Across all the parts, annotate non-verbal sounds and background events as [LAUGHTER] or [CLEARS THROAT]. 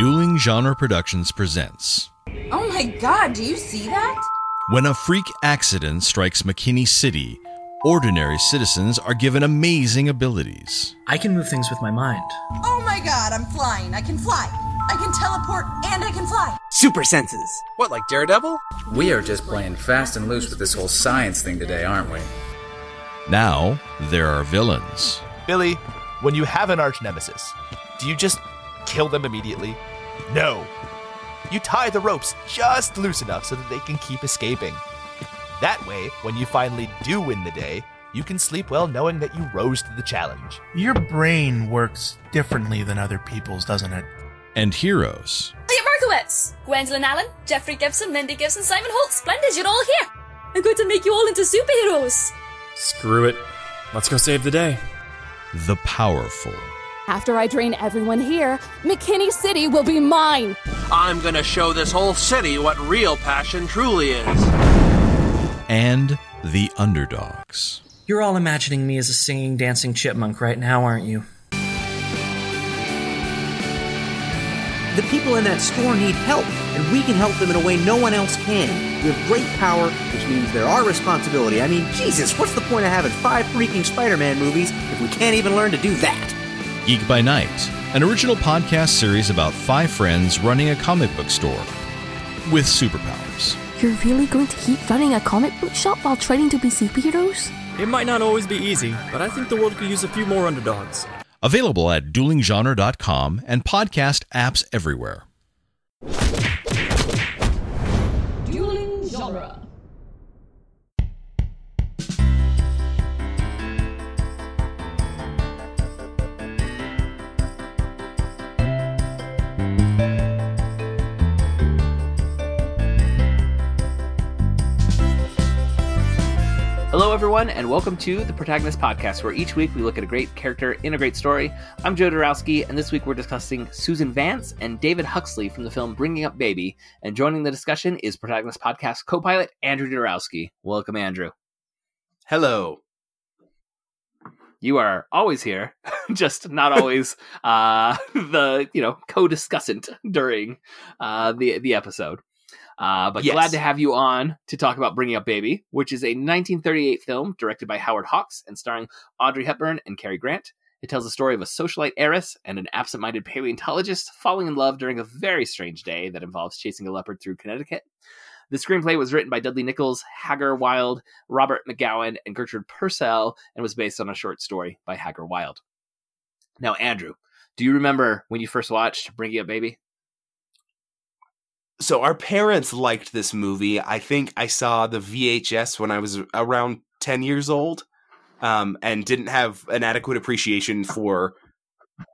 Dueling Genre Productions presents Oh my god, do you see that? When a freak accident strikes McKinney City, ordinary citizens are given amazing abilities. I can move things with my mind. Oh my god, I'm flying. I can fly. I can teleport and I can fly. Super senses. What, like Daredevil? We are just playing fast and loose with this whole science thing today, aren't we? Now, there are villains. Billy, when you have an arch nemesis, do you just kill them immediately? No. You tie the ropes just loose enough so that they can keep escaping. That way, when you finally do win the day, you can sleep well knowing that you rose to the challenge. Your brain works differently than other people's, doesn't it? And heroes. Elliot Markowitz, Gwendolyn Allen, Jeffrey Gibson, Lindy Gibson, Simon Holt. Splendid, you're all here. I'm going to make you all into superheroes. Screw it. Let's go save the day. The powerful. After I drain everyone here, McKinney City will be mine. I'm gonna show this whole city what real passion truly is. And the underdogs. You're all imagining me as a singing, dancing chipmunk right now, aren't you? The people in that store need help, and we can help them in a way no one else can. We have great power, which means there are responsibility. I mean, Jesus, what's the point of having five freaking Spider Man movies if we can't even learn to do that? Geek by Night, an original podcast series about five friends running a comic book store with superpowers. You're really going to keep running a comic book shop while trying to be superheroes? It might not always be easy, but I think the world could use a few more underdogs. Available at duelinggenre.com and podcast apps everywhere. Everyone, and welcome to the Protagonist Podcast, where each week we look at a great character in a great story. I'm Joe Dorowski, and this week we're discussing Susan Vance and David Huxley from the film Bringing Up Baby. And joining the discussion is Protagonist Podcast co pilot Andrew Dorowski. Welcome, Andrew. Hello. You are always here, [LAUGHS] just not always uh, [LAUGHS] the you know co-discussant during uh, the the episode. Uh, but Yes. glad to have you on to talk about Bringing Up Baby, which is a 1938 film directed by Howard Hawks and starring Audrey Hepburn and Cary Grant. It tells the story of a socialite heiress and an absent minded paleontologist falling in love during a very strange day that involves chasing a leopard through Connecticut. The screenplay was written by Dudley Nichols, Hagar Wilde, Robert McGowan, and Gertrude Purcell, and was based on a short story by Hagar Wilde. Now, Andrew, do you remember when you first watched Bringing Up Baby? So our parents liked this movie. I think I saw the VHS when I was around 10 years old um, and didn't have an adequate appreciation for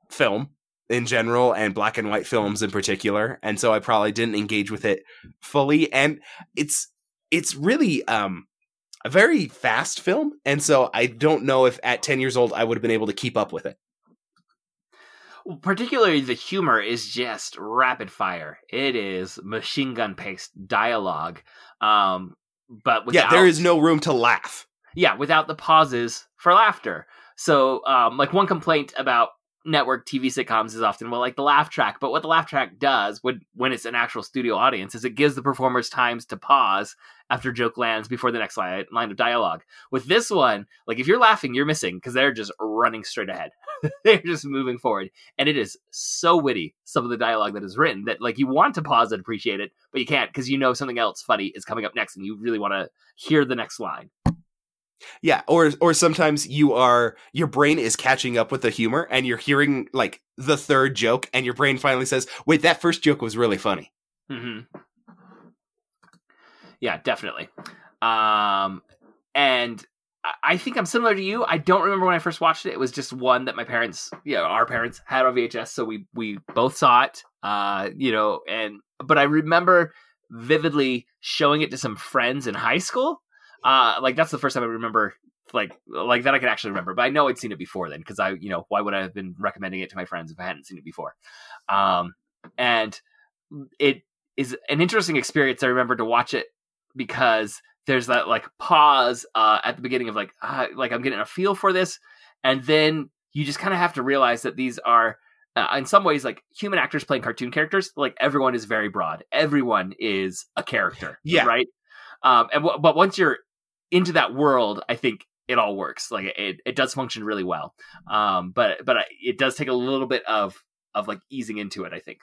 film in general and black and white films in particular. And so I probably didn't engage with it fully. And it's it's really um, a very fast film. And so I don't know if at 10 years old I would have been able to keep up with it. Particularly the humor is just rapid fire. It is machine gun paced dialogue, um, but without, Yeah, there is no room to laugh. yeah without the pauses for laughter. So, um, like one complaint about network TV sitcoms is often well, like the laugh track. But what the laugh track does when when it's an actual studio audience is it gives the performers times to pause after joke lands before the next line, line of dialogue. With this one, like if you're laughing, you're missing because they're just running straight ahead. [LAUGHS] they're just moving forward, and it is so witty. Some of the dialogue that is written that like you want to pause and appreciate it, but you can't because you know something else funny is coming up next, and you really want to hear the next line. Yeah, or or sometimes you are your brain is catching up with the humor and you're hearing like the third joke and your brain finally says, "Wait, that first joke was really funny." mm-hmm. Yeah, definitely. Um, and I- think I'm similar to you. I don't remember when I first watched it. It was just one that my parents, you know, our parents had on VHS, so we we both saw it. Uh, you know, and but I remember vividly showing it to some friends in high school. Uh, like that's the first time I remember like like that I can actually remember. But I know I'd seen it before then because I, you know, why would I have been recommending it to my friends if I hadn't seen it before? Um, and it is an interesting experience. I remember to watch it because there's that like pause uh, at the beginning of like uh, like I'm getting a feel for this, and then you just kind of have to realize that these are uh, in some ways like human actors playing cartoon characters like everyone is very broad. Everyone is a character Yeah. right? Um and w- but once you're into that world i think it all works. Like it, it does function really well. Um but but I- it does take a little bit of of like easing into it i think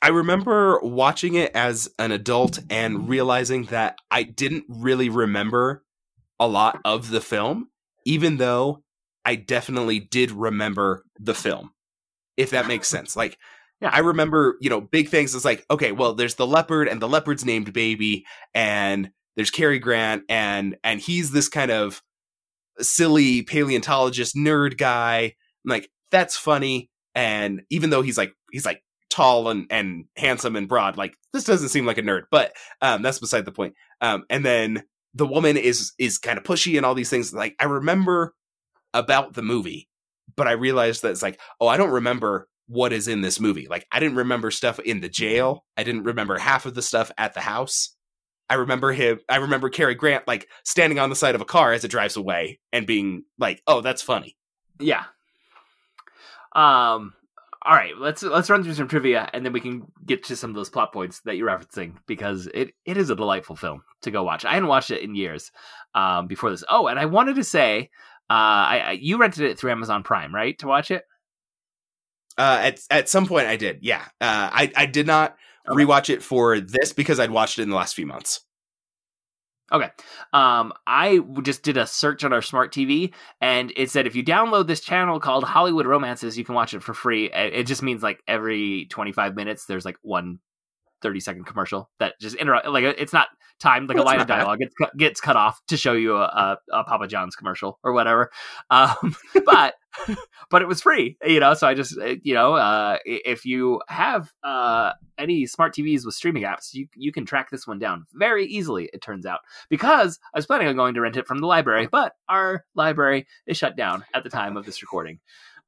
I remember watching it as an adult and realizing that I didn't really remember a lot of the film, even though I definitely did remember the film, if that makes sense. Like, I remember, you know, big things. It's like, okay, well, there's the leopard, and the leopard's named Baby, and there's Cary Grant, and and he's this kind of silly paleontologist nerd guy. I'm like, that's funny. And even though he's like he's like tall and, and handsome and broad, like this doesn't seem like a nerd, but um that's beside the point. Um and then the woman is is kind of pushy and all these things. Like I remember about the movie, but I realized that it's like, oh, I don't remember what is in this movie. Like I didn't remember stuff in the jail. I didn't remember half of the stuff at the house. I remember him. I remember Cary Grant like standing on the side of a car as it drives away and being like, "Oh, that's funny." Yeah. Um. All right. Let's let's run through some trivia, and then we can get to some of those plot points that you're referencing because it, it is a delightful film to go watch. I hadn't watched it in years um, before this. Oh, and I wanted to say, uh, I, you rented it through Amazon Prime, right, to watch it? Uh, at at some point, I did. Yeah, uh, I I did not rewatch it for this because I'd watched it in the last few months. Okay. Um, I just did a search on our smart TV, and it said if you download this channel called Hollywood Romances, you can watch it for free. Uh, It just means like every 25 minutes, there's like one 30 second commercial that just interrupt. Like it's not timed, like Well, a line of dialogue gets cut, gets cut off to show you a, a, a Papa John's commercial or whatever. [LAUGHS] Um, but [LAUGHS] but it was free, you know. So I just uh, you know, uh, if you have uh, any smart TVs with streaming apps, you you can track this one down very easily. It turns out because I was planning on going to rent it from the library, but our library is shut down at the time of this recording.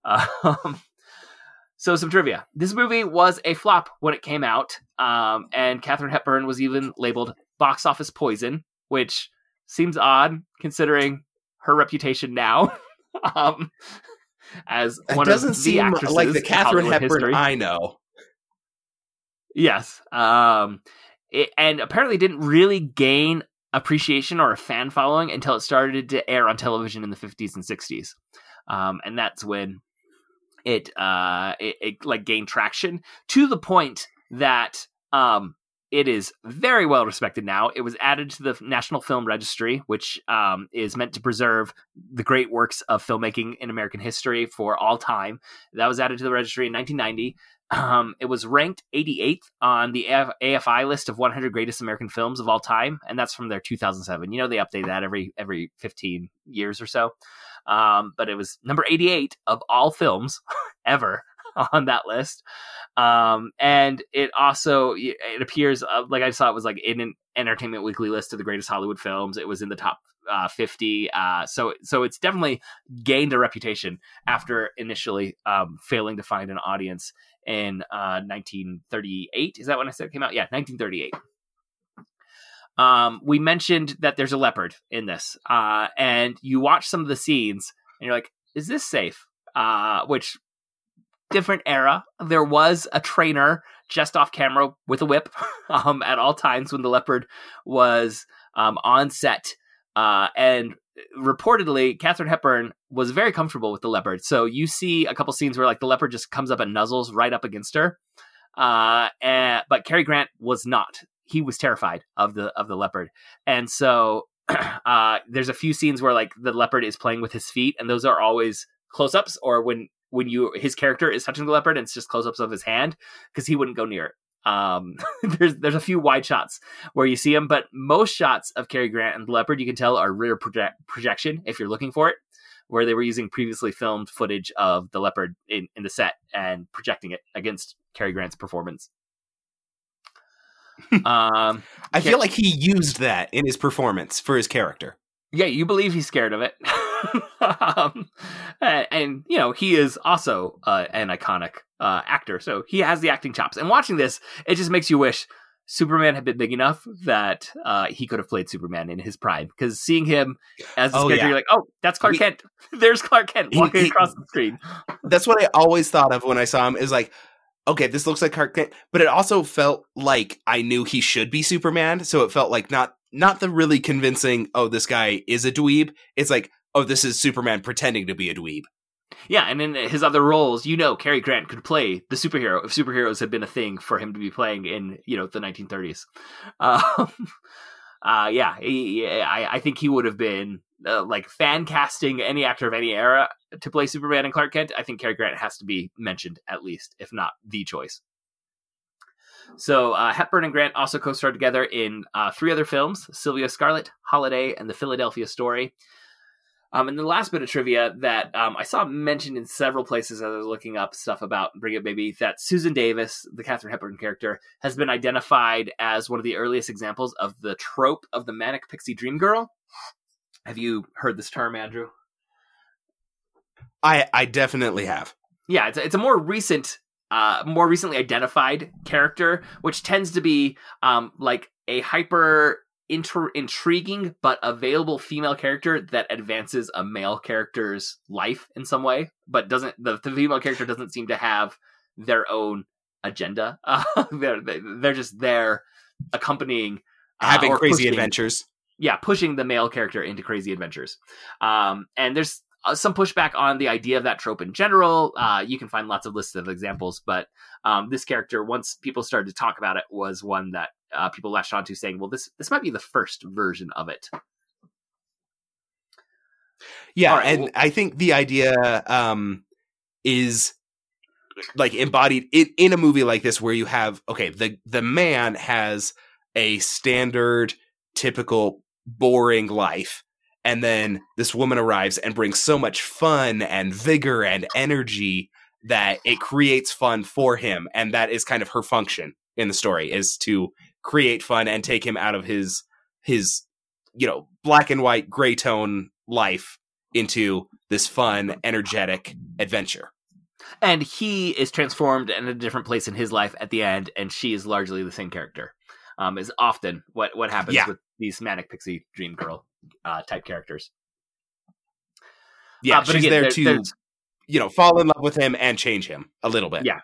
Um, [LAUGHS] so some trivia: this movie was a flop when it came out, um, and Katharine Hepburn was even labeled box office poison, which seems odd considering her reputation now. [LAUGHS] um, as It one doesn't of the seem actresses like the Katharine Hepburn history. I know. Yes. Um, it, and apparently didn't really gain appreciation or a fan following until it started to air on television in the 50s and 60s. Um, and that's when it, uh, it, it like gained traction to the point that, um, it is very well respected now. It was added to the National Film Registry, which um, is meant to preserve the great works of filmmaking in American history for all time. That was added to the registry in 1990. Um, it was ranked 88th on the AFI list of 100 greatest American films of all time, and that's from their 2007. You know they update that every every 15 years or so. Um, but it was number 88 of all films [LAUGHS] ever [LAUGHS] on that list. Um, and it also it appears uh, like I saw it was like in an Entertainment Weekly list of the greatest Hollywood films. It was in the top uh, 50. Uh, so so it's definitely gained a reputation after initially um, failing to find an audience in uh, 1938. Is that when I said it came out? Yeah, 1938. Um, we mentioned that there's a leopard in this, uh, and you watch some of the scenes, and you're like, "Is this safe?" Uh, which different era. There was a trainer just off camera with a whip [LAUGHS] um, at all times when the leopard was um, on set, uh, and reportedly, Katharine Hepburn was very comfortable with the leopard. So you see a couple scenes where like the leopard just comes up and nuzzles right up against her, uh, and, but Cary Grant was not. He was terrified of the of the leopard, and so [CLEARS THROAT] uh, there's a few scenes where like the leopard is playing with his feet, and those are always close ups, or when when you his character is touching the leopard, and it's just close ups of his hand because he wouldn't go near it. Um, [LAUGHS] there's there's a few wide shots where you see him, but most shots of Cary Grant and the leopard you can tell are rear project- projection if you're looking for it, where they were using previously filmed footage of the leopard in, in the set and projecting it against Cary Grant's performance. [LAUGHS] um, I feel like he used that in his performance for his character. yeah, you believe he's scared of it. [LAUGHS] [LAUGHS] um, and, and, you know, he is also uh, an iconic uh, actor, so he has the acting chops. And watching this, it just makes you wish Superman had been big enough that uh, he could have played Superman in his prime. Because seeing him as this Oh, character, yeah. you're like, oh, that's Clark We- Kent. [LAUGHS] There's Clark Kent He- walking he- across the screen. That's what I always thought of when I saw him. Is like, okay, this looks like Clark Kent, but it also felt like I knew he should be Superman. So it felt like not not the really convincing. Oh, this guy is a dweeb. It's like, oh, this is Superman pretending to be a dweeb. Yeah, and in his other roles, you know, Cary Grant could play the superhero if superheroes had been a thing for him to be playing in, you know, the 1930s. [LAUGHS] Um, uh, yeah, he, I, I think he would have been uh, like fan casting any actor of any era to play Superman and Clark Kent. I think Cary Grant has to be mentioned at least, if not the choice. So uh, Hepburn and Grant also co-starred together in uh, three other films: Sylvia Scarlett, Holiday, and The Philadelphia Story. Um, and the last bit of trivia that um, I saw mentioned in several places as I was looking up stuff about Bring It Baby, that Susan Davis, the Katharine Hepburn character, has been identified as one of the earliest examples of the trope of the manic pixie dream girl. Have you heard this term, Andrew? I I definitely have. Yeah, it's a, it's a more recent, uh, more recently identified character, which tends to be um, like a hyper inter- intriguing but available female character that advances a male character's life in some way, but doesn't the, the female character doesn't seem to have their own agenda. Uh, [LAUGHS] they're they're just there accompanying uh, Having crazy pushing- adventures. yeah, pushing the male character into crazy adventures. Um, and there's uh, some pushback on the idea of that trope in general. Uh, you can find lots of lists of examples, but um, this character, once people started to talk about it, was one that uh, people latched onto, saying, "Well, this this might be the first version of it." Yeah, right, and well- I think the idea um is like embodied in, in a movie like this where you have okay, the the man has a standard typical boring life and then this woman arrives and brings so much fun and vigor and energy that it creates fun for him and that is kind of her function in the story is to create fun and take him out of his his you know black and white gray tone life into this fun energetic adventure And he is transformed in a different place in his life at the end, and she is largely the same character. Um, is often what what happens Yeah. with these manic pixie dream girl uh, type characters. yeah Uh, but she's again, there there- to you know fall in love with him and change him a little bit Yeah.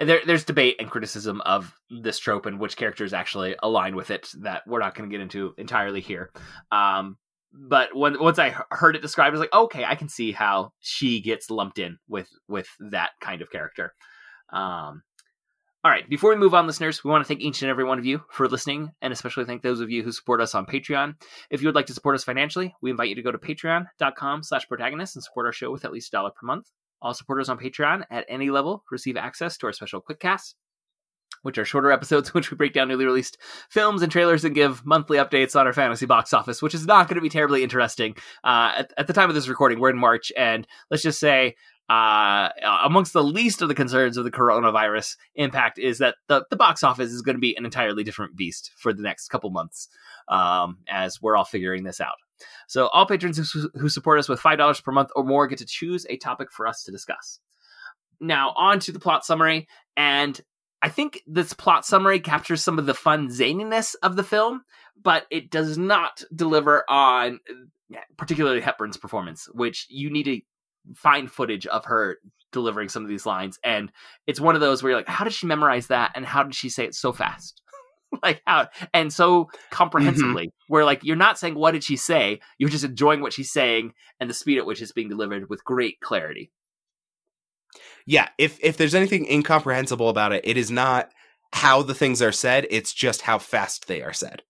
And there, there's debate and criticism of this trope and which characters actually align with it that we're not going to get into entirely here. Um, but when once I heard it described, I was like, okay, I can see how she gets lumped in with with that kind of character. Um, all right, before we move on, listeners, we want to thank each and every one of you for listening, and especially thank those of you who support us on Patreon. If you would like to support us financially, we invite you to go to patreon.com slash protagonist and support our show with at least a dollar per month. All supporters on Patreon at any level receive access to our special quickcasts, which are shorter episodes [LAUGHS] in which we break down newly released films and trailers and give monthly updates on our fantasy box office, which is not going to be terribly interesting. Uh, at, at the time of this recording, we're in March, and let's just say uh, amongst the least of the concerns of the coronavirus impact is that the, the box office is going to be an entirely different beast for the next couple months um, as we're all figuring this out. So, all patrons who, support us with $5 per month or more get to choose a topic for us to discuss. Now, on to the plot summary. And I think this plot summary captures some of the fun zaniness of the film, but it does not deliver on particularly Hepburn's performance, which you need to find footage of her delivering some of these lines. And it's one of those where you're like, how did she memorize that? And how did she say it so fast? [LAUGHS] like how and so comprehensively where like you're not saying what did she say? You're just enjoying what she's saying and the speed at which it's being delivered with great clarity. Yeah if if there's anything incomprehensible about it it is not how the things are said it's just how fast they are said.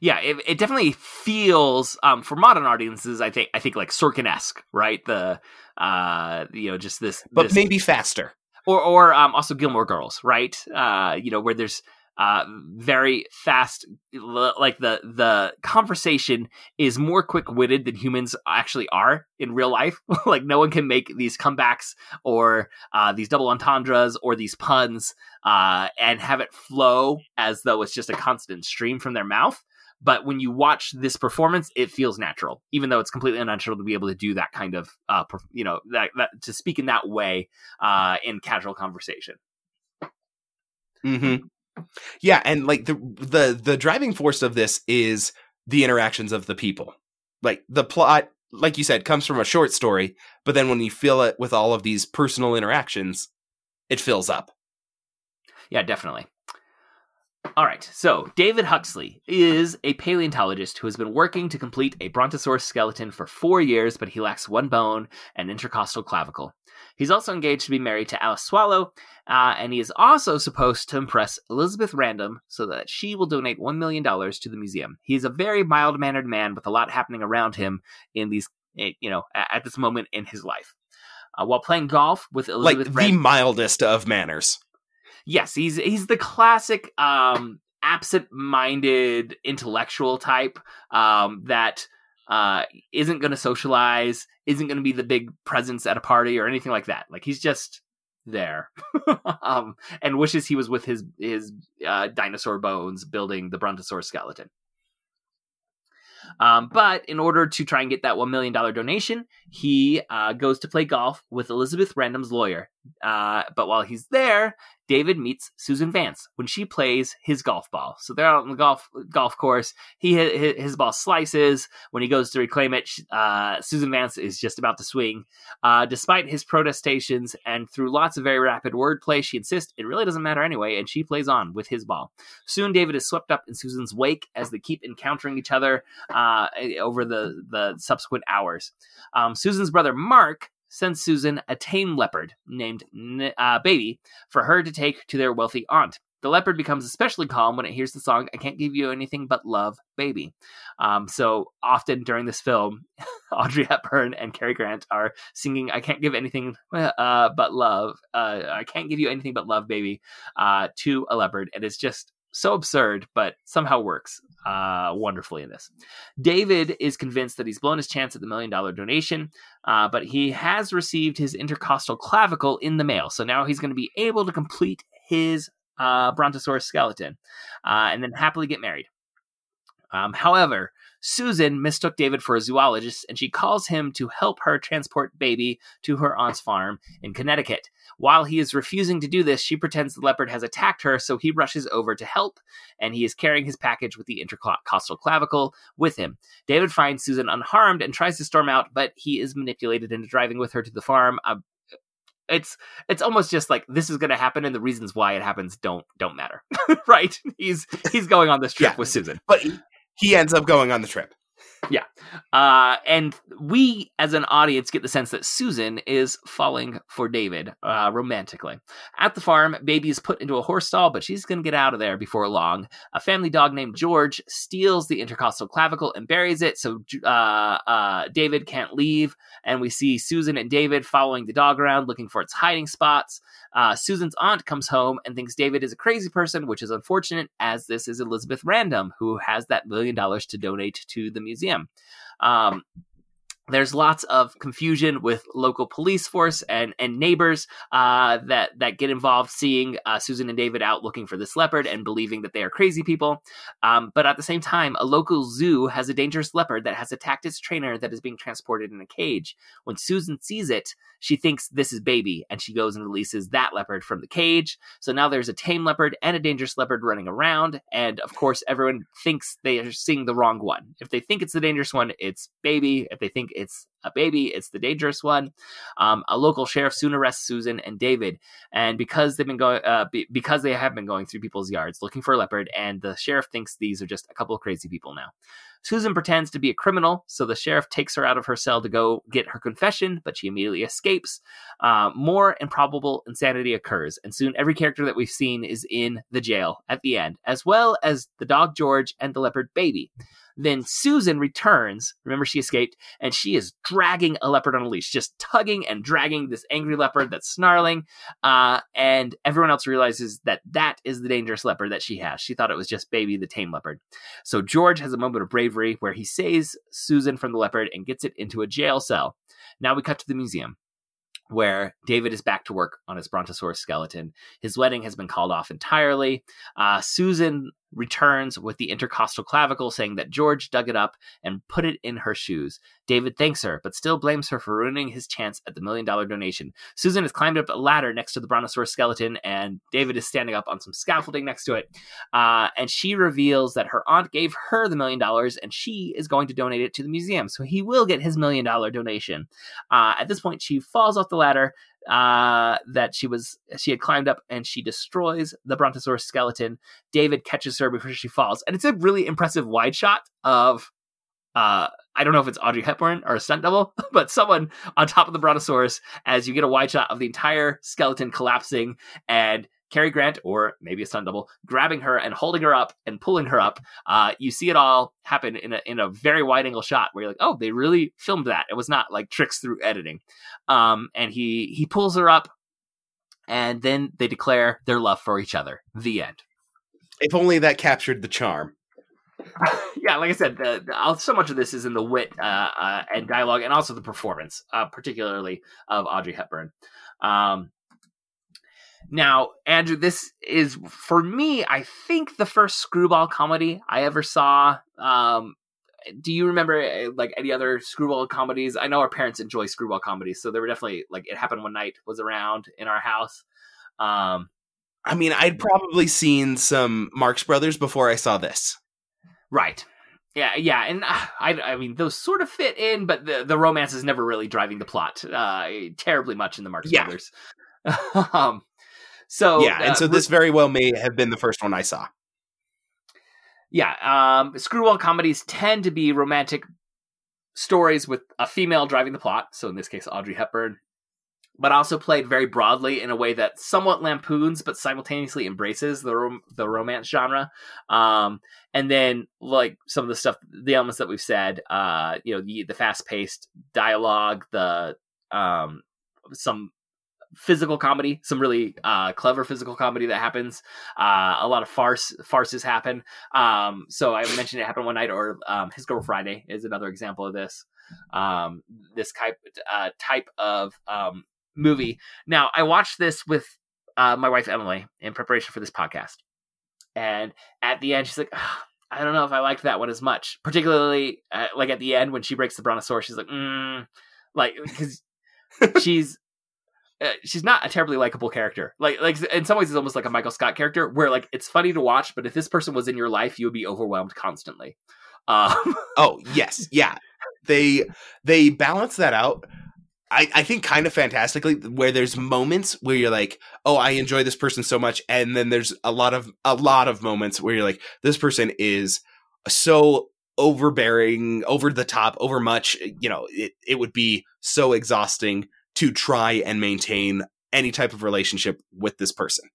Yeah it, it definitely feels um for modern audiences i think i think like sorkin-esque right? The uh you know just this but this, maybe faster. Or or um also gilmore girls right? Uh you know where there's uh very fast like the the conversation is more quick-witted than humans actually are in real life. [LAUGHS] Like no one can make these comebacks or uh these double entendres or these puns uh and have it flow as though it's just a constant stream from their mouth. But when you watch this performance it feels natural even though it's completely unnatural to be able to do that kind of uh you know that, that to speak in that way uh in casual conversation. Mm-hmm Yeah, and like the the the driving force of this is the interactions of the people. Like the plot, like you said, comes from a short story, but then when you fill it with all of these personal interactions, it fills up. Yeah, definitely. All right, so David Huxley is a paleontologist who has been working to complete a brontosaurus skeleton for four years, but he lacks one bone and intercostal clavicle. He's also engaged to be married to Alice Swallow, uh, and he is also supposed to impress Elizabeth Random so that she will donate $1 million to the museum. He's a very mild mannered man with a lot happening around him in these, eh, you know, at this moment in his life. Uh, while playing golf with Elizabeth like the mildest of manners. Yes, he's he's the classic um, absent-minded intellectual type um, that uh, isn't going to socialize, isn't going to be the big presence at a party or anything like that. Like he's just there, [LAUGHS] um, and wishes he was with his his uh, dinosaur bones building the brontosaurus skeleton. Um, but in order to try and get that $1 million donation, he uh, goes to play golf with Elizabeth Random's lawyer. Uh, but while he's there, David meets Susan Vance when she plays his golf ball. So they're out on the golf golf course. He his ball slices when he goes to reclaim it. Uh, Susan Vance is just about to swing. Uh, despite his protestations and through lots of very rapid wordplay, she insists it really doesn't matter anyway, and she plays on with his ball. Soon, David is swept up in Susan's wake as they keep encountering each other uh, over the the subsequent hours. Um, Susan's brother Mark sends Susan a tame leopard named uh, Baby for her to take to their wealthy aunt. The leopard becomes especially calm when it hears the song "I Can't Give You Anything But Love, Baby." Um, so often during this film, [LAUGHS] Audrey Hepburn and Cary Grant are singing "I Can't Give Anything uh, But Love." Uh, I can't give you anything but love, baby, uh, to a leopard, and it's just so absurd, but somehow works uh, wonderfully in this. David is convinced that he's blown his chance at the million dollar donation, uh, but he has received his intercostal clavicle in the mail. So now he's going to be able to complete his uh, Brontosaurus skeleton uh, and then happily get married. Um, however, Susan mistook David for a zoologist and she calls him to help her transport Baby to her aunt's farm in Connecticut. While he is refusing to do this, she pretends the leopard has attacked her, so he rushes over to help, and he is carrying his package with the intercostal clavicle with him. David finds Susan unharmed and tries to storm out, but he is manipulated into driving with her to the farm. Uh, it's it's almost just like this is going to happen and the reasons why it happens don't don't matter [LAUGHS] right he's he's going on this trip yeah, with susan but he ends up going on the trip. Yeah. Uh, and we, as an audience, get the sense that Susan is falling for David uh, romantically. At the farm, Baby is put into a horse stall, but she's going to get out of there before long. A family dog named George steals the intercostal clavicle and buries it, so uh, uh, David can't leave. And we see Susan and David following the dog around looking for its hiding spots. Uh, Susan's aunt comes home and thinks David is a crazy person, which is unfortunate, as this is Elizabeth Random, who has that million dollars to donate to the museum. Um, there's lots of confusion with local police force and and neighbors uh, that that get involved, seeing uh, Susan and David out looking for this leopard and believing that they are crazy people. Um, but at the same time, a local zoo has a dangerous leopard that has attacked its trainer that is being transported in a cage. When Susan sees it, she thinks this is baby and she goes and releases that leopard from the cage. So now there's a tame leopard and a dangerous leopard running around. And of course, everyone thinks they are seeing the wrong one. If they think it's the dangerous one, it's baby. If they think it's a baby, it's the dangerous one. Um, a local sheriff soon arrests Susan and David, and because they've been going, uh, be- because they have been going through people's yards looking for a leopard, and the sheriff thinks these are just a couple of crazy people now. Susan pretends to be a criminal, so the sheriff takes her out of her cell to go get her confession, but she immediately escapes. Uh, more improbable insanity occurs, and soon every character that we've seen is in the jail at the end, as well as the dog George and the leopard baby. Then Susan returns. Remember, she escaped, and she is dragging a leopard on a leash, just tugging and dragging this angry leopard that's snarling. Uh, and everyone else realizes that that is the dangerous leopard that she has. She thought it was just baby, the tame leopard. So George has a moment of bravery where he saves Susan from the leopard and gets it into a jail cell. Now we cut to the museum where David is back to work on his Brontosaurus skeleton. His wedding has been called off entirely. Uh, Susan returns with the intercostal clavicle saying that George dug it up and put it in her shoes. David thanks her, but still blames her for ruining his chance at the million dollar donation. Susan has climbed up a ladder next to the brontosaurus skeleton, and David is standing up on some scaffolding next to it. Uh, and she reveals that her aunt gave her the million dollars, and she is going to donate it to the museum. So he will get his million dollar donation. Uh, at this point, she falls off the ladder uh, that she was she had climbed up and she destroys the brontosaurus skeleton. David catches her before she falls. And it's a really impressive wide shot of uh i don't know if it's audrey hepburn or a stunt double [LAUGHS] but someone on top of the brontosaurus as you get a wide shot of the entire skeleton collapsing and Cary Grant, or maybe a stunt double, grabbing her and holding her up and pulling her up. Uh, you see it all happen in a in a very wide angle shot where you're like, oh, they really filmed that. It was not like tricks through editing. Um, and he he pulls her up, and then they declare their love for each other. The end. If only that captured the charm. [LAUGHS] yeah, like I said, the, the, so much of this is in the wit uh, uh, and dialogue, and also the performance, uh, particularly of Audrey Hepburn. Um, now, Andrew, this is for me. I think the first screwball comedy I ever saw. Um, do you remember eh, like any other screwball comedies? I know our parents enjoy screwball comedies, so there were definitely like it happened one night was around in our house. Um, I mean, I'd probably seen some Marx Brothers before I saw this. Right. Yeah, yeah, and uh, I, I mean, those sort of fit in, but the the romance is never really driving the plot uh, terribly much in the Marx yeah. Brothers. [LAUGHS] um, so yeah, and uh, so this very well may have been the first one I saw. Yeah, um, screwball comedies tend to be romantic stories with a female driving the plot. So in this case, Audrey Hepburn, but also played very broadly in a way that somewhat lampoons but simultaneously embraces the rom- the romance genre. Um, and then like some of the stuff, the elements that we've said, uh, you know, the, the fast paced dialogue, the um, some physical comedy, some really uh, clever physical comedy that happens. Uh, a lot of farce farces happen. Um, so I mentioned it happened one night, or um, His Girl Friday is another example of this. Um, this type uh, type of um, movie. Now I watched this with uh, my wife Emily in preparation for this podcast, and at the end she's like. I don't know if I liked that one as much, particularly uh, like at the end when she breaks the brontosaurus. She's like, mm, like because [LAUGHS] she's she's not a terribly likable character. Like like in some ways it's almost like a Michael Scott character where like it's funny to watch, but if this person was in your life, you would be overwhelmed constantly. Um, [LAUGHS] oh yes, yeah. They they balance that out. I, I think kind of fantastically where there's moments where you're like, oh, I enjoy this person so much, and then there's a lot of a lot of moments where you're like, this person is so overbearing, over the top, over much. You know, it it would be so exhausting to try and maintain any type of relationship with this person.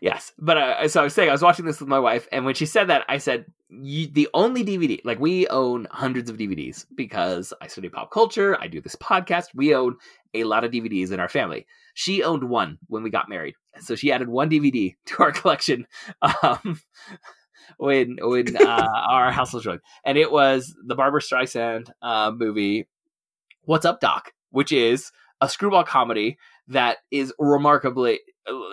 Yes, but uh, so I was saying I was watching this with my wife, and when she said that, I said the only DVD, like we own hundreds of DVDs because I study pop culture, I do this podcast, we own a lot of DVDs in our family. She owned one when we got married, so she added one DVD [LAUGHS] to our collection. Um, [LAUGHS] when when uh, [LAUGHS] our house was joined, and it was the Barbra Streisand uh, movie, "What's Up, Doc," which is a screwball comedy that is remarkably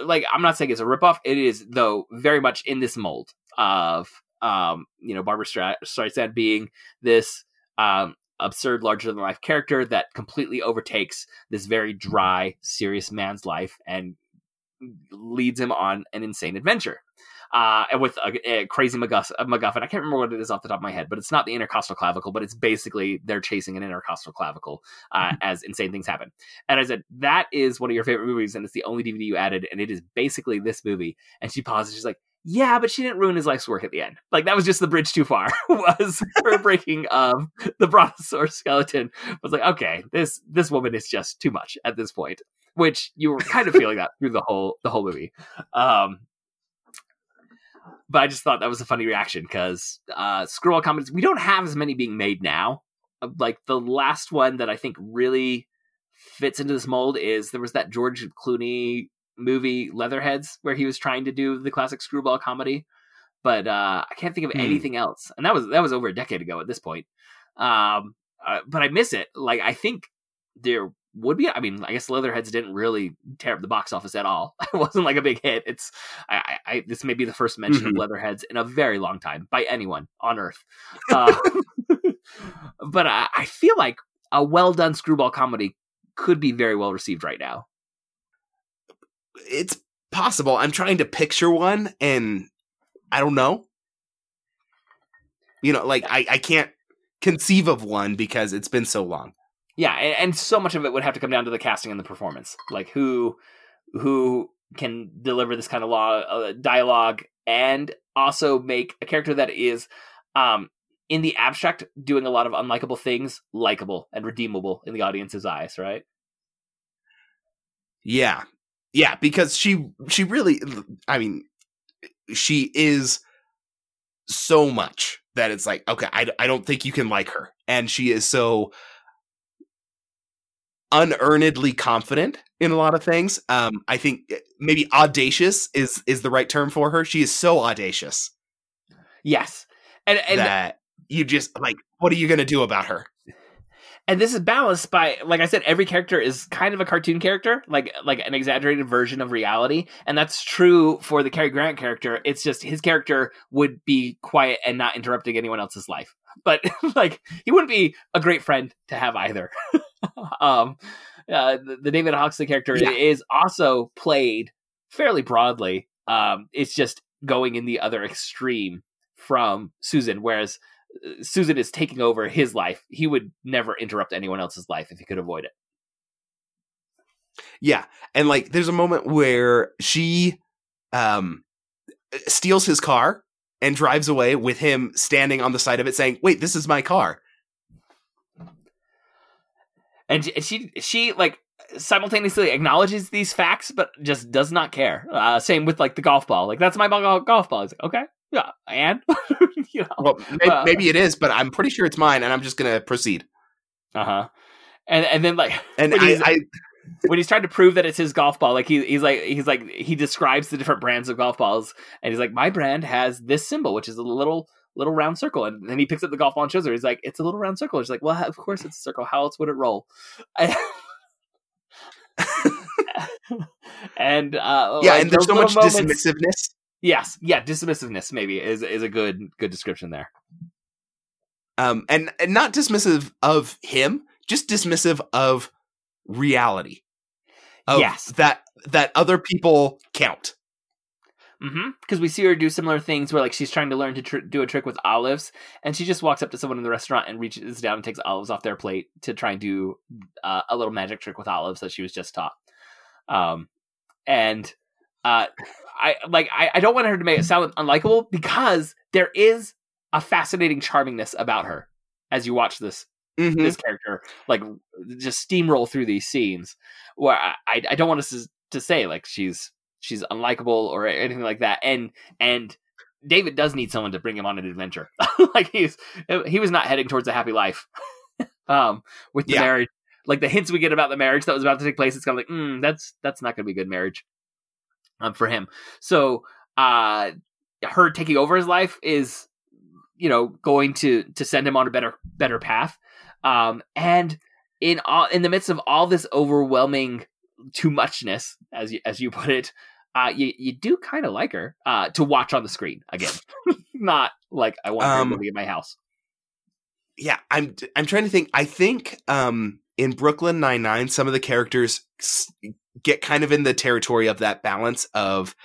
like I'm not saying it's a ripoff. It is though very much in this mold of um, you know Barbra Streisand being this um, absurd, larger than life character that completely overtakes this very dry, serious man's life and leads him on an insane adventure uh, with a, a crazy MacGuff- MacGuffin. I can't remember what it is off the top of my head, but it's not the intercostal clavicle, but it's basically they're chasing an intercostal clavicle uh, mm-hmm. as insane things happen. And I said, that is one of your favorite movies, and it's the only DVD you added, and it is basically this movie. And she pauses, she's like, yeah, but she didn't ruin his life's work at the end. Like that was just the bridge too far. [LAUGHS] was her [LAUGHS] breaking of the brontosaurus skeleton. I was like, okay, this this woman is just too much at this point. Which you were kind of feeling that through the whole the whole movie. Um, but I just thought that was a funny reaction because uh, screwball comedies we don't have as many being made now. Uh, like the last one that I think really fits into this mold is there was that George Clooney movie Leatherheads where he was trying to do the classic screwball comedy, but uh, I can't think of hmm. anything else. And that was that was over a decade ago at this point. Um, uh, but I miss it. Like I think there would be. I mean, I guess Leatherheads didn't really tear up the box office at all. [LAUGHS] it wasn't like a big hit. It's I, I, this may be the first mention Mhm. of Leatherheads in a very long time by anyone on Earth. Uh, [LAUGHS] but I, I feel like a well done screwball comedy could be very well received right now. It's possible. I'm trying to picture one, and I don't know. You know, like I, I can't conceive of one because it's been so long. Yeah, and, and so much of it would have to come down to the casting and the performance, like who who can deliver this kind of law uh, dialogue and also make a character that is um in the abstract doing a lot of unlikable things likable and redeemable in the audience's eyes right Yeah. Yeah, because she she really I mean she is so much that it's like okay, I I don't think you can like her. And she is so unearnedly confident in a lot of things. Um I think maybe audacious is is the right term for her. She is so audacious yes and and that you just like what are you going to do about her? and this is balanced by like i said every character is kind of a cartoon character like like an exaggerated version of reality and that's true for the Cary grant character it's just his character would be quiet and not interrupting anyone else's life but [LAUGHS] like he wouldn't be a great friend to have either [LAUGHS] um uh, the, the david Huxley character Yeah. is also played fairly broadly um it's just going in the other extreme from susan whereas uh, Susan is taking over his life. He would never interrupt anyone else's life if he could avoid it. Yeah. And like there's a moment where she um steals his car and drives away with him standing on the side of it saying, "Wait, this is my car." And she, she, like simultaneously acknowledges these facts, but just does not care. Uh, same with like the golf ball. Like that's my golf ball. He's like, okay, yeah, and [LAUGHS] you know, Well, may- Uh, maybe it is, but I'm pretty sure it's mine and I'm just going to proceed. uh huh. And and then like And [LAUGHS] I, I when he's trying to prove that it's his golf ball, like he, he's like he's like he describes the different brands of golf balls, and he's like, my brand has this symbol, which is a little little round circle, and then he picks up the golf ball and shows her. He's like, it's a little round circle. She's like, well, of course it's a circle. How else would it roll? [LAUGHS] and uh, yeah, like, and there's so much moments- dismissiveness. Yes, yeah, dismissiveness maybe is is a good good description there. Um and, and not dismissive of him, just dismissive of reality. Yes. that that other people count. Mm-hmm. Because we see her do similar things where, like, she's trying to learn to tr- do a trick with olives, and she just walks up to someone in the restaurant and reaches down and takes olives off their plate to try and do uh, a little magic trick with olives that she was just taught. Um, and uh, I like I, I don't want her to make it sound unlikable because there is a fascinating charmingness about her as you watch this Mhm. this character like just steamroll through these scenes. Where I, I I don't want us to, to say like she's she's unlikable or anything like that and and David does need someone to bring him on an adventure. [LAUGHS] Like he's he was not heading towards a happy life [LAUGHS] um with the Yeah. marriage. Like the hints we get about the marriage that was about to take place it's kind of like mm, that's that's not going to be a good marriage um for him. So uh her taking over his life is you know going to to send him on a better better path um and in all in the midst of all this overwhelming too muchness as you as you put it uh you you do kind of like her uh to watch on the screen again. [LAUGHS] Not like i want her Um, to leave my house. yeah i'm i'm trying to think i think um in brooklyn 99 some of the characters get kind of in the territory of that balance of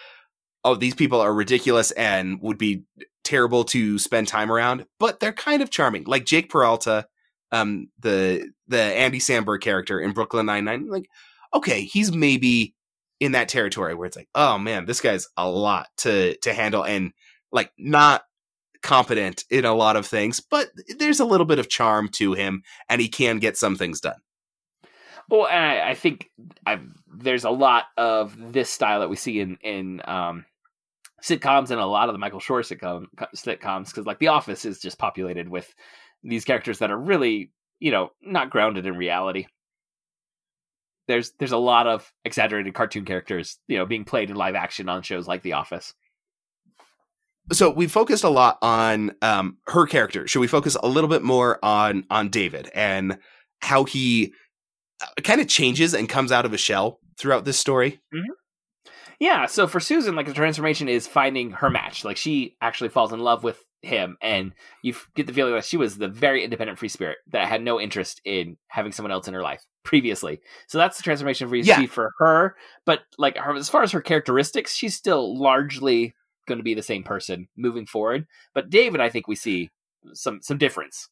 oh these people are ridiculous and would be terrible to spend time around but they're kind of charming. Like jake peralta um the the andy samberg character in brooklyn Nine Nine. like okay he's maybe in that territory where it's like oh man this guy's a lot to to handle and like not competent in a lot of things, but there's a little bit of charm to him, and he can get some things done. Well, and I, I think i there's a lot of this style that we see in in um, sitcoms and a lot of the Michael Schur sitcom sitcoms because like The Office is just populated with these characters that are really you know not grounded in reality. There's there's a lot of exaggerated cartoon characters you know being played in live action on shows like The Office. So we focused a lot on um, her character. Should we focus a little bit more on on David and how he kind of changes and comes out of a shell throughout this story. Mm-hmm. Yeah, so for Susan, like the transformation is finding her match. Like she actually falls in love with him, and you get the feeling that she was the very independent free spirit that had no interest in having someone else in her life previously. So that's the transformation for you Yeah. see for her. But like her, as far as her characteristics, she's still largely going to be the same person moving forward. But David, I think we see some some difference.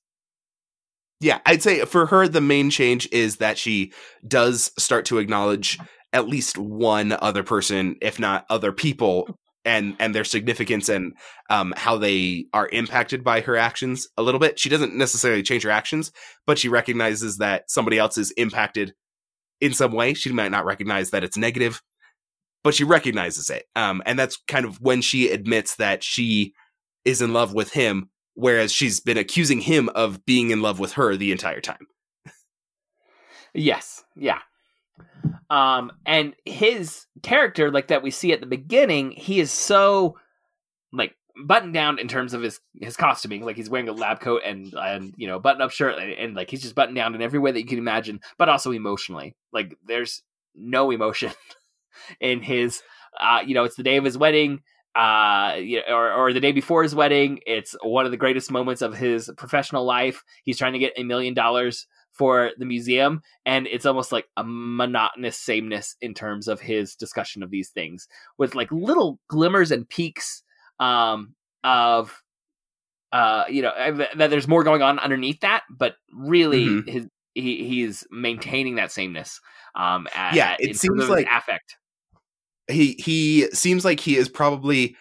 Yeah, I'd say for her, the main change is that she does start to acknowledge at least one other person, if not other people, and and their significance and um, how they are impacted by her actions a little bit. She doesn't necessarily change her actions, but she recognizes that somebody else is impacted in some way. She might not recognize that it's negative, but she recognizes it, um, and that's kind of when she admits that she is in love with him whereas she's been accusing him of being in love with her the entire time. Yes, yeah. Um, and his character, like that we see at the beginning, he is so like buttoned down in terms of his his costuming. Like he's wearing a lab coat and and you know button up shirt, and, and like he's just buttoned down in every way that you can imagine, but also emotionally. Like there's no emotion [LAUGHS] in his. Uh, you know, it's the day of his wedding uh or or the day before his wedding it's one of the greatest moments of his professional life he's trying to get a million dollars for the museum and it's almost like a monotonous sameness in terms of his discussion of these things with like little glimmers and peaks um of uh you know that there's more going on underneath that but really Mhm. his he he's maintaining that sameness um at, Yeah, it in seems like- affect He he seems like he is probably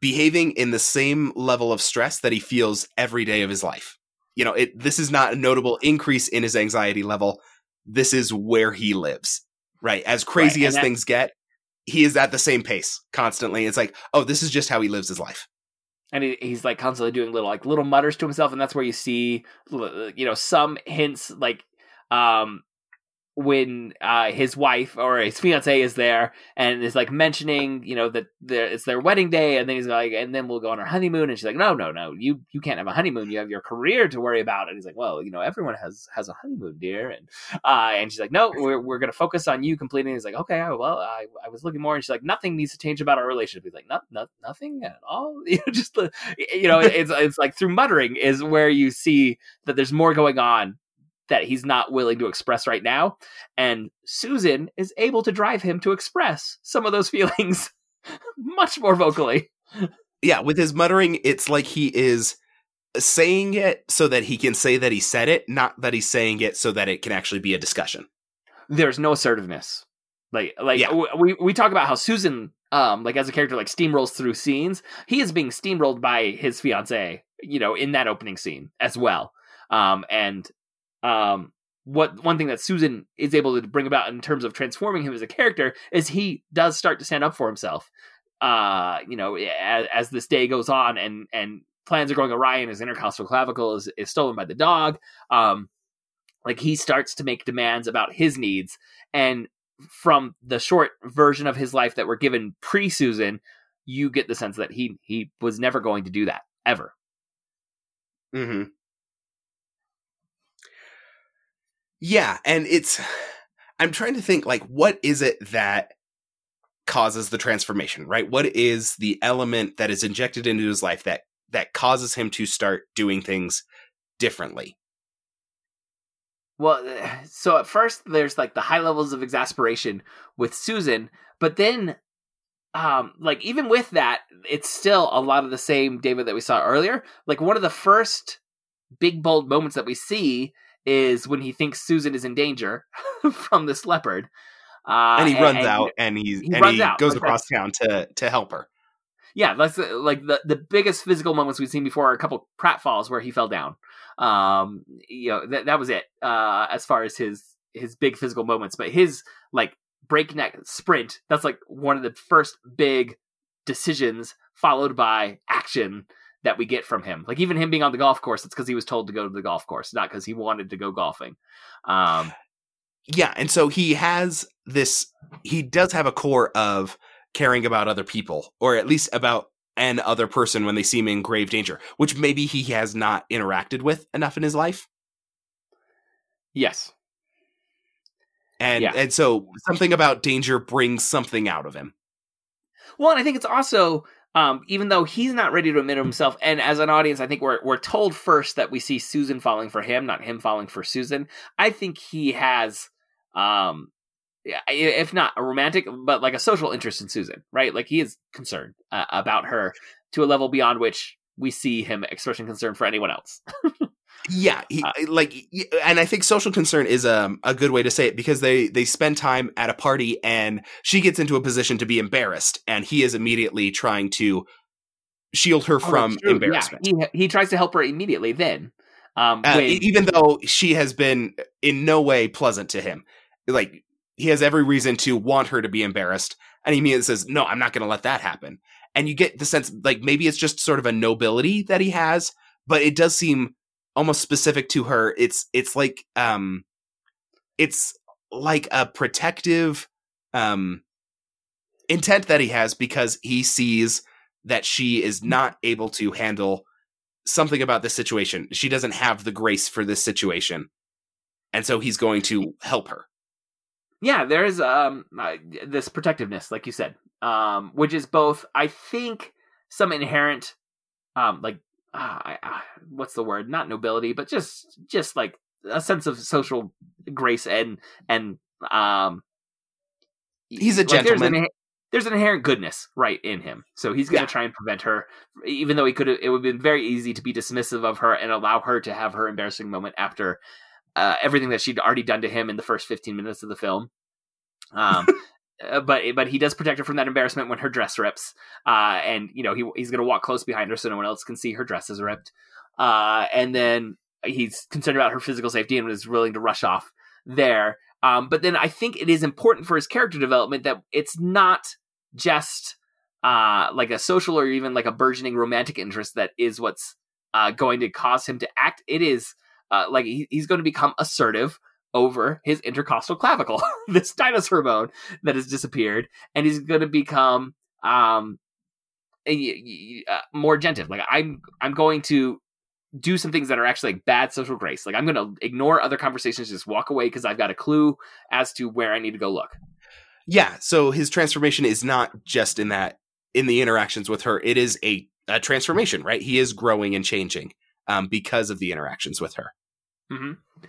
behaving in the same level of stress that he feels every day of his life. You know, it this is not a notable increase in his anxiety level. This is where he lives. Right? As crazy and as that- things get, he is at the same pace constantly. It's like, "Oh, this is just how he lives his life." and he, he's like constantly doing little like little mutters to himself and that's where you see you know some hints like um when uh his wife or his fiance is there and is like mentioning you know that it's their wedding day and then he's like and then we'll go on our honeymoon and she's like no no no you you can't have a honeymoon. You have your career to worry about. And he's like well you know everyone has has a honeymoon dear. And uh and she's like no we're, we're gonna focus on you completing he's like okay well I, I was looking more. And she's like nothing needs to change about our relationship. He's like not, not nothing at all? [LAUGHS] You know just the you know it's it's like through muttering is where you see that there's more going on that he's not willing to express right now. And susan is able to drive him to express some of those [LAUGHS] feelings much more vocally. Yeah, with his muttering, it's like he is saying it so that he can say that he said it, not that he's saying it so that it can actually be a discussion. there's no assertiveness. Like like Yeah. we we talk about how susan um like as a character like steamrolls through scenes. He is being steamrolled by his fiance you know in that opening scene as well. Um and um what one thing that susan is able to bring about in terms of transforming him as a character is he does start to stand up for himself uh you know as, as this day goes on and and plans are going awry and his intercostal clavicle is, is stolen by the dog um like he starts to make demands about his needs and from the short version of his life that we're given pre Susan, you get the sense that he he was never going to do that ever. Mm-hmm. Yeah, and it's [SIGHS] I'm trying to think like what is it that causes the transformation, right? What is the element that is injected into his life that that causes him to start doing things differently? Well, so at first there's like the high levels of exasperation with Susan, but then um like even with that, it's still a lot of the same David that we saw earlier. Like one of the first big bold moments that we see is when he thinks Susan is in danger [LAUGHS] from this leopard. Uh, and he runs out and he's he and runs he out, goes like across town to to help her. yeah, that's uh, like the the biggest physical moments we've seen before are a couple pratfalls where he fell down. Um, you know that that was it uh, as far as his his big physical moments. But his like breakneck sprint that's like one of the first big decisions followed by action that we get from him. Like even him being on the golf course, it's because he was told to go to the golf course, not because he wanted to go golfing. Um, Yeah, and so he has this he does have a core of caring about other people or at least about an other person when they seem in grave danger, which maybe he has not interacted with enough in his life. Yes. and Yeah. and so something about danger brings something out of him. Well, and I think it's also um, even though he's not ready to admit it himself, and as an audience, I think we're we're told first that we see Susan falling for him, not him falling for Susan. I think he has, um, if not a romantic, but like a social interest in Susan, right? Like he is concerned uh, about her to a level beyond which we see him expressing concern for anyone else. [LAUGHS] Yeah, he, like, and I think social concern is um, a good way to say it because they they spend time at a party and she gets into a position to be embarrassed, and he is immediately trying to shield her Oh, from true. Yeah, embarrassment. he he tries to help her immediately. Then, um, Uh, when- even though she has been in no way pleasant to him, like he has every reason to want her to be embarrassed, and he immediately says, "No, I'm not going to let that happen." And you get the sense, like maybe it's just sort of a nobility that he has, but it does seem almost specific to her. It's it's like um, it's like a protective um intent that he has because he sees that she is not able to handle something about this situation. She doesn't have the grace for this situation. And so he's going to help her. yeah there is um uh, this protectiveness like you said um which is both i think some inherent um like uh, I, uh, what's the word not nobility but just just like a sense of social grace and and um He's a like, there's an gentleman. there's an inherent goodness right in him so he's going to Yeah. try and prevent her even though he could it would have been very easy to be dismissive of her and allow her to have her embarrassing moment after uh, everything that she'd already done to him in the first 15 minutes of the film um, uh, but but he does protect her from that embarrassment when her dress rips, uh, and you know he he's gonna walk close behind her so no one else can see her dress is ripped, uh, and then he's concerned about her physical safety and is willing to rush off there. Um, but then I think it is important for his character development that it's not just uh, like a social or even like a burgeoning romantic interest that is what's uh, going to cause him to act. It is uh, like he, he's going to become assertive over his intercostal clavicle, [LAUGHS] this dinosaur bone that has disappeared, and he's going to become um a, uh, more gentle. Like I'm, I'm going to do some things that are actually like bad social grace. Like I'm going to ignore other conversations, just walk away because I've got a clue as to where I need to go look. Yeah, so his transformation is not just in that in the interactions with her. It is a, a transformation, right? He is growing and changing um, because of the interactions with her. Mm-hmm.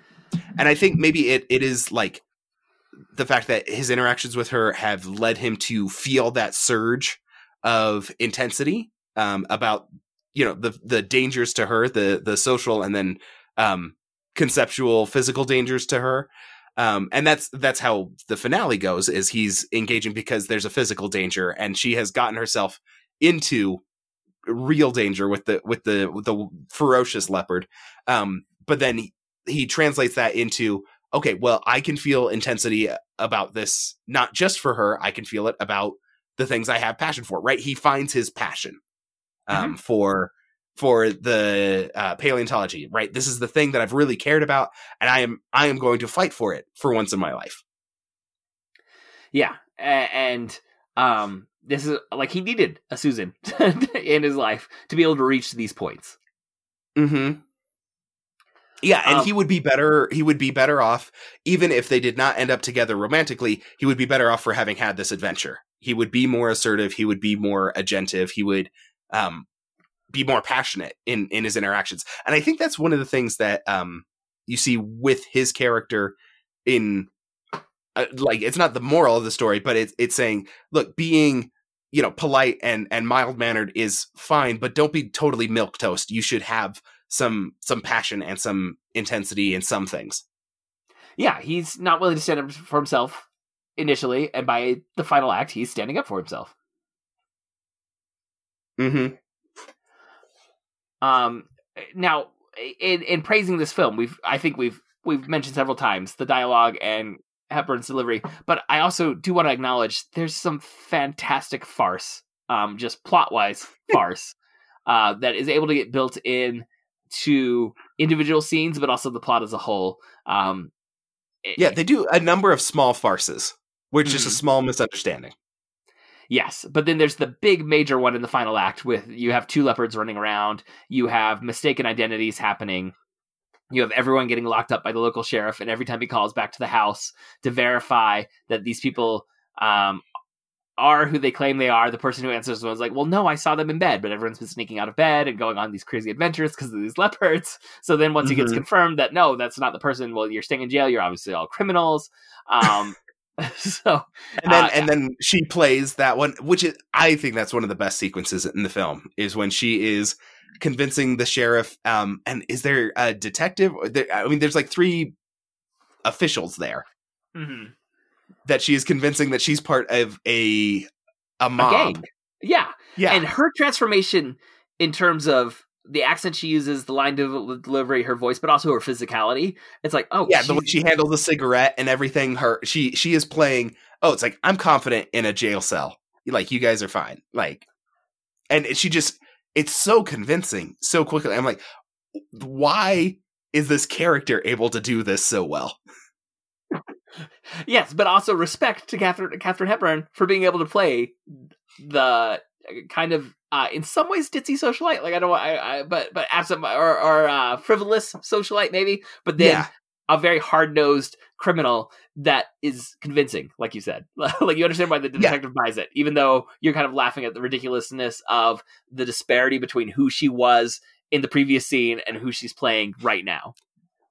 And I think maybe it it is like the fact that his interactions with her have led him to feel that surge of intensity um, about you know the the dangers to her, the the social and then um, conceptual physical dangers to her. Um, and that's that's how the finale goes is he's engaging because there's a physical danger and she has gotten herself into real danger with the with the with the ferocious leopard um but then he, translates that into okay well i can feel intensity about this not just for her i can feel it about the things i have passion for right he finds his passion um for for the uh, paleontology right this is the thing that i've really cared about and i am i am going to fight for it for once in my life Yeah, and um, this is like he needed a Susan [LAUGHS] in his life to be able to reach these points. Mm-hmm. Yeah, and Um, he would be better. He would be better off, even if they did not end up together romantically. He would be better off for having had this adventure. He would be more assertive. He would be more agentive. He would um, be more passionate in in his interactions. And I think that's one of the things that um, you see with his character in uh, like it's not the moral of the story, but it's it's saying, look, being you know polite and and mild mannered is fine, but don't be totally milk toast. You should have some some passion and some intensity in some things. Yeah, he's not willing to stand up for himself initially, and by the final act, he's standing up for himself. Mm-hmm. Um, now, in in praising this film, we've I think we've we've mentioned several times the dialogue and Hepburn's delivery, but I also do want to acknowledge there's some fantastic farce, um, just plot wise farce, [LAUGHS] uh, that is able to get built in to individual scenes, but also the plot as a whole. Um, Yeah, they do a number of small farces, which is a small misunderstanding. Yes, but then there's the big major one in the final act with you have two leopards running around, you have mistaken identities happening, you have everyone getting locked up by the local sheriff, and every time he calls back to the house to verify that these people um, are who they claim they are, the person who answers was like, "Well, no, I saw them in bed, but everyone's been sneaking out of bed and going on these crazy adventures because of these [LAUGHS] leopards." So then, once mm-hmm. it gets confirmed that no, that's not the person, well, you're staying in jail. You're obviously all criminals. Um, [LAUGHS] so and then uh, and then she plays that one, which is I think that's one of the best sequences in the film is when she is convincing the sheriff. Um, and is there a detective? I mean, there's like three officials there mm-hmm. That she is convincing that she's part of a a mob. A gang. Yeah, yeah, and her transformation in terms of the accent she uses, the line delivery, her voice, but also her physicality. It's like, oh, yeah, the way she handles the cigarette and everything. Her she she is playing. Oh, it's like I'm confident in a jail cell. Like you guys are fine. Like, and she just it's so convincing so quickly. I'm like, why is this character able to do this so well? Yes, but also respect to Katharine Katharine Hepburn for being able to play the kind of uh, in some ways ditzy socialite. Like I don't, I, I but but absent or or uh, frivolous socialite maybe. But then yeah. a very hard nosed criminal that is convincing, like you said. [LAUGHS] like you understand why the detective yeah. buys it, even though you're kind of laughing at the ridiculousness of the disparity between who she was in the previous scene and who she's playing right now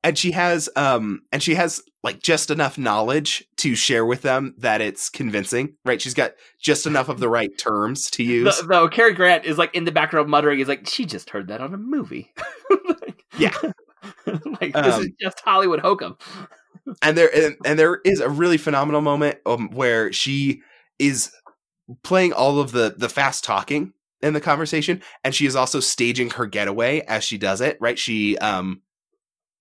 and she has um and she has like just enough knowledge to share with them that it's convincing right? She's got just enough of the right terms to use. the, though Cary Grant is like in the background muttering he's like she just heard that on a movie. [LAUGHS] Like, yeah. [LAUGHS] like this um, is just Hollywood hokum. and there and, and there is a really phenomenal moment um, where she is playing all of the the fast talking in the conversation and she is also staging her getaway as she does it right? She um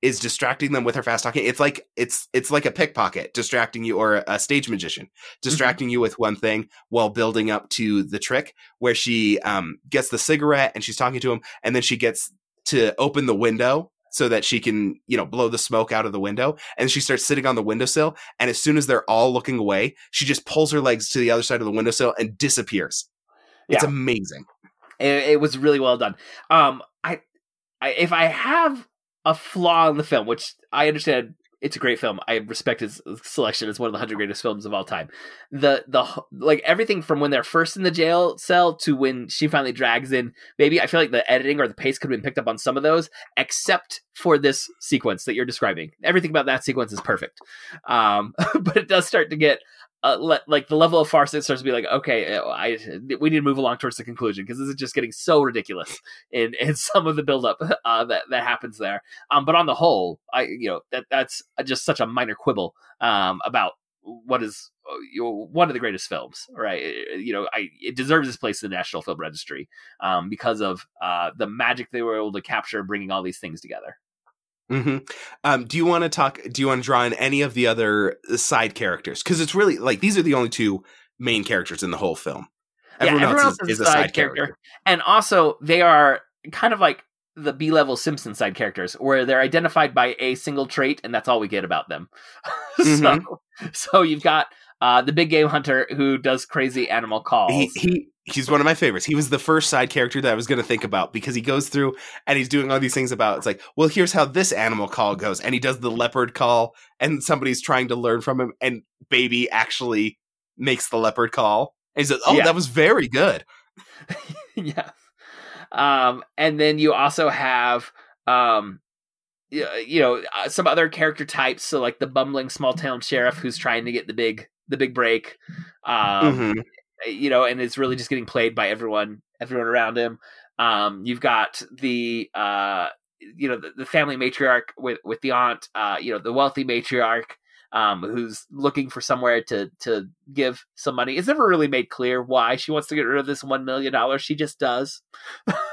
is distracting them with her fast talking. It's like it's it's like a pickpocket distracting you or a stage magician distracting mm-hmm. you with one thing while building up to the trick where she um, gets the cigarette and she's talking to him and then she gets to open the window so that she can, you know, blow the smoke out of the window. And she starts sitting on the windowsill. And as soon as they're all looking away, she just pulls her legs to the other side of the windowsill and disappears. Yeah. It's amazing. It, it, was really well done. Um, I, I, if I have a flaw in the film, which I understand it's a great film. I respect his selection as one of the hundred greatest films of all time. The the like everything from when they're first in the jail cell to when she finally drags in maybe I feel like the editing or the pace could have been picked up on some of those, except for this sequence that you're describing. Everything about that sequence is perfect, um, [LAUGHS] but it does start to get uh, le- like the level of farce it starts to be like, okay, uh, I we need to move along towards the conclusion because this is just getting so ridiculous [LAUGHS] in in some of the buildup [LAUGHS] uh, that that happens there. Um, but on the whole, I you know that that's just such a minor quibble um about what is uh, you know, one of the greatest films, right? You know, I it deserves its place in the National Film Registry um, because of uh, the magic they were able to capture, bringing all these things together. Mm-hmm. Um, do you want to talk? Do you want to draw in any of the other uh, side characters? Because it's really like these are the only two main characters in the whole film. Everyone, yeah, everyone else, is, is, a side, character. character, and also they are kind of like the B level Simpson side characters, where they're identified by a single trait, and that's all we get about them. [LAUGHS] so, mm-hmm. so you've got uh, the big game hunter who does crazy animal calls. He, he he's one of my favorites. He was the first side character that I was going to think about because he goes through and he's doing all these things about it's like, well, here's how this animal call goes, and he does the leopard call, and somebody's trying to learn from him, and baby actually makes the leopard call, and he says, "Oh, yeah. that was very good." [LAUGHS] yeah. Um, and then you also have um you know uh, some other character types so like the bumbling small town sheriff who's trying to get the big the big break um mm-hmm you know, and it's really just getting played by everyone, everyone around him. Um, you've got the, uh, you know, the, the, family matriarch with with the aunt, uh, you know, the wealthy matriarch, um, who's looking for somewhere to to give some money. It's never really made clear why she wants to get rid of this one million dollars. She just does.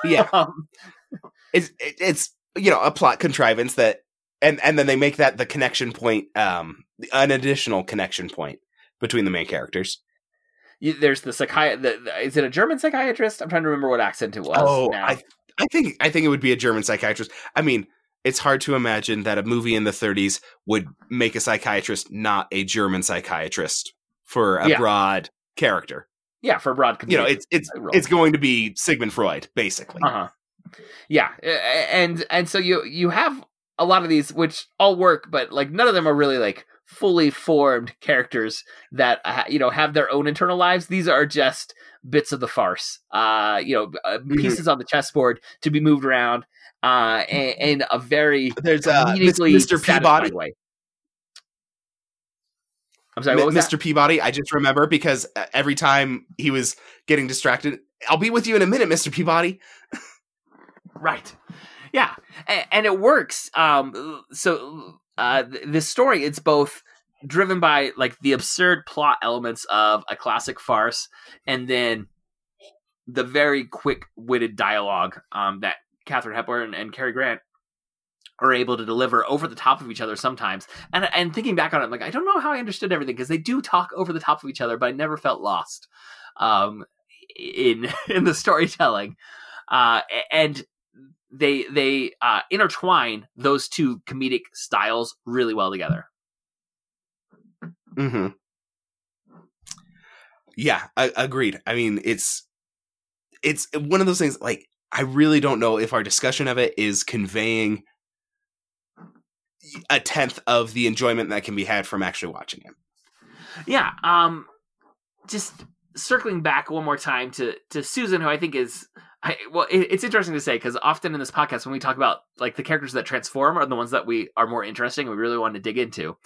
Yeah, [LAUGHS] um, it's it's you know a plot contrivance that, and and then they make that the connection point, um, an additional connection point between the main characters there's the psychiatrist. Is it a German psychiatrist? I'm trying to remember what accent it was. Oh, now. I I think I think it would be a German psychiatrist. I mean, it's hard to imagine that a movie in the 30s would make a psychiatrist not a German psychiatrist for a yeah. broad character. Yeah, for a broad. You know, it's it's it's going to be Sigmund Freud, basically. Uh huh. Yeah, and and so you you have a lot of these, which all work, but like none of them are really like fully formed characters that uh, you know have their own internal lives. These are just bits of the farce. Uh, you know, uh, Mm-hmm. pieces on the chessboard to be moved around. Uh, in, in a very There's uh, Mr. Peabody. way. I'm sorry, what was Mr. that? Peabody, I just remember because uh, every time he was getting distracted, I'll be with you in a minute, Mr. Peabody. Right. Yeah, and, and it works. Um, so uh, th- this story, it's both driven by like the absurd plot elements of a classic farce, and then the very quick-witted dialogue um, that Katharine Hepburn and Cary Grant are able to deliver over the top of each other sometimes. And and thinking back on it, I'm like I don't know how I understood everything because they do talk over the top of each other, but I never felt lost um, in [LAUGHS] in the storytelling. Uh, and they they uh, intertwine those two comedic styles really well together. Mm-hmm. Yeah, I, agreed. I mean, it's it's one of those things. Like, I really don't know if our discussion of it is conveying a tenth of the enjoyment that can be had from actually watching it. Yeah. Um, just circling back one more time to to Susan, who I think is. I, well, it, it's interesting to say because often in this podcast, when we talk about like the characters that transform, are the ones that we are more interesting and we really want to dig into.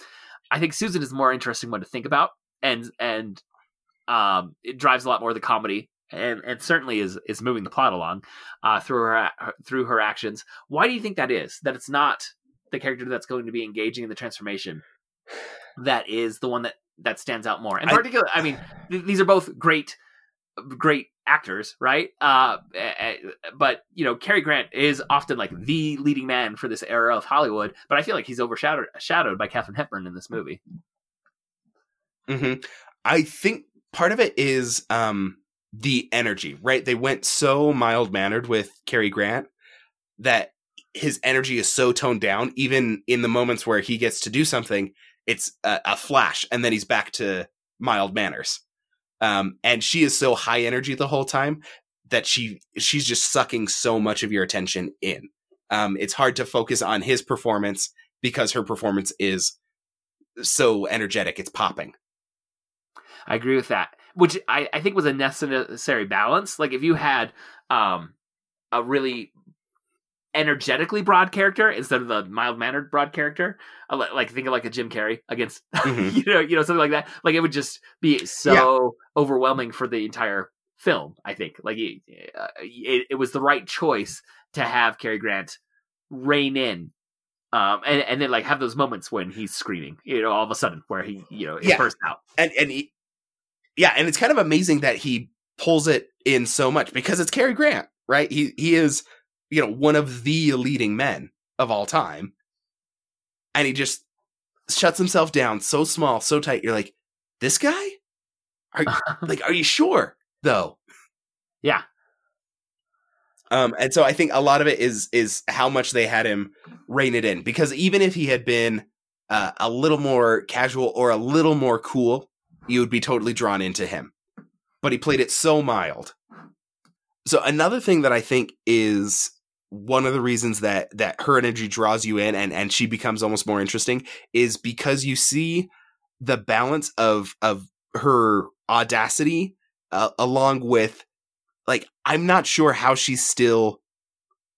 I think Susan is more interesting one to think about, and and um, it drives a lot more of the comedy, and and certainly is is moving the plot along uh, through her through her actions. Why do you think that is? That it's not the character that's going to be engaging in the transformation that is the one that that stands out more. In I- particular, I mean, th- these are both great, great actors, right? Uh, eh, eh, but you know, Cary Grant is often like the leading man for this era of Hollywood. But I feel like he's overshadowed shadowed by Katharine Hepburn in this movie. hmm I think part of it is um, the energy, right? They went so mild mannered with Cary Grant that his energy is so toned down. Even in the moments where he gets to do something, it's a, a flash, and then he's back to mild manners. Um, and she is so high energy the whole time that she she's just sucking so much of your attention in. Um, it's hard to focus on his performance because her performance is so energetic. It's popping. I agree with that, which I, I think was a necessary balance. Like if you had um, a really energetically broad character instead of the mild mannered broad character, like think of like a Jim Carrey against [LAUGHS] Mhm. you know you know something like that. Like it would just be so overwhelming for the entire film. I think like it, uh, it, it was the right choice to have Cary Grant rein in. Um, and, and then like have those moments when he's screaming, you know, all of a sudden where he, you know, it Yeah. bursts out. and and he, yeah, and it's kind of amazing that he pulls it in so much because it's Cary Grant, right? He he is you know one of the leading men of all time, and he just shuts himself down so small, so tight. You're like, this guy, are [LAUGHS] like, are you sure though? Yeah. Um, and so I think a lot of it is is how much they had him rein it in because even if he had been uh, a little more casual or a little more cool, you would be totally drawn into him. But he played it so mild. So another thing that I think is one of the reasons that that her energy draws you in and and she becomes almost more interesting is because you see the balance of of her audacity uh, along with like I'm not sure how she's still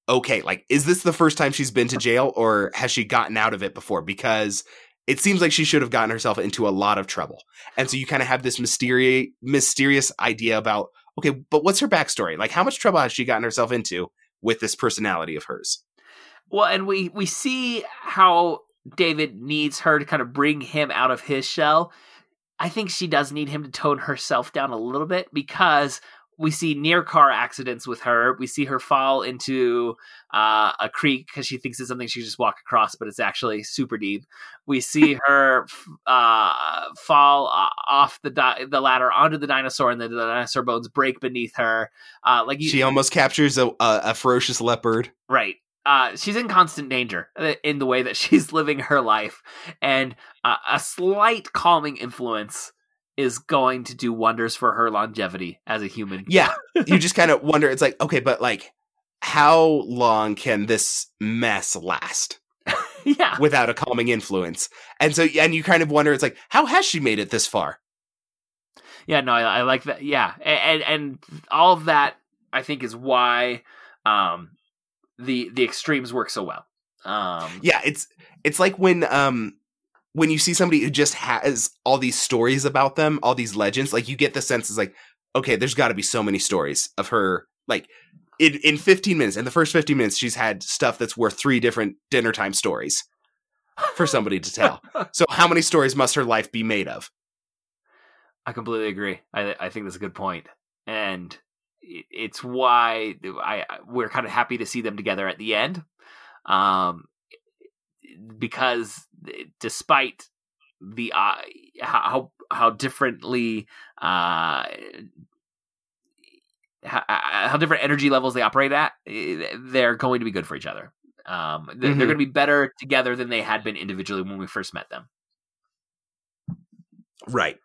okay. Like, is this the first time she's been to jail, or has she gotten out of it before? Because it seems like she should have gotten herself into a lot of trouble, and so you kind of have this mysterious mysterious idea about okay, but what's her backstory? Like, how much trouble has she gotten herself into with this personality of hers? Well, and we we see how David needs her to kind of bring him out of his shell. I think she does need him to tone herself down a little bit because we see near car accidents with her. We see her fall into uh, a creek because she thinks it's something she just walk across, but it's actually super deep. We see [LAUGHS] her uh, fall uh, off the di- the ladder onto the dinosaur, and the dinosaur bones break beneath her. Uh, like you, She almost captures a, a, a ferocious leopard. Right. Uh, she's in constant danger uh, in the way that [LAUGHS] she's living her life, and uh, a slight calming influence is going to do wonders for her longevity as a human. Yeah, you just kind of wonder. It's like, okay, but like, how long can this mess last? [LAUGHS] yeah. without a calming influence. And so, and you kind of wonder, it's like, how has she made it this far? Yeah, no, I, I like that. Yeah, and, and and all of that I think is why um the the extremes work so well. Um Yeah, it's it's like when um when you see somebody who just has all these stories about them, all these legends, like you get the sense is like, okay, there's got to be so many stories of her. Like in in 15 minutes, in the first 15 minutes, she's had stuff that's worth three different dinner time stories for somebody to tell. [LAUGHS] so how many stories must her life be made of? I completely agree. I I think that's a good point, and it's why I we're kind of happy to see them together at the end, um, because despite the uh, how how differently uh how, how different energy levels they operate at, they're going to be good for each other. Um, they're, Mhm. they're going to be better together than they had been individually when we first met them. Right.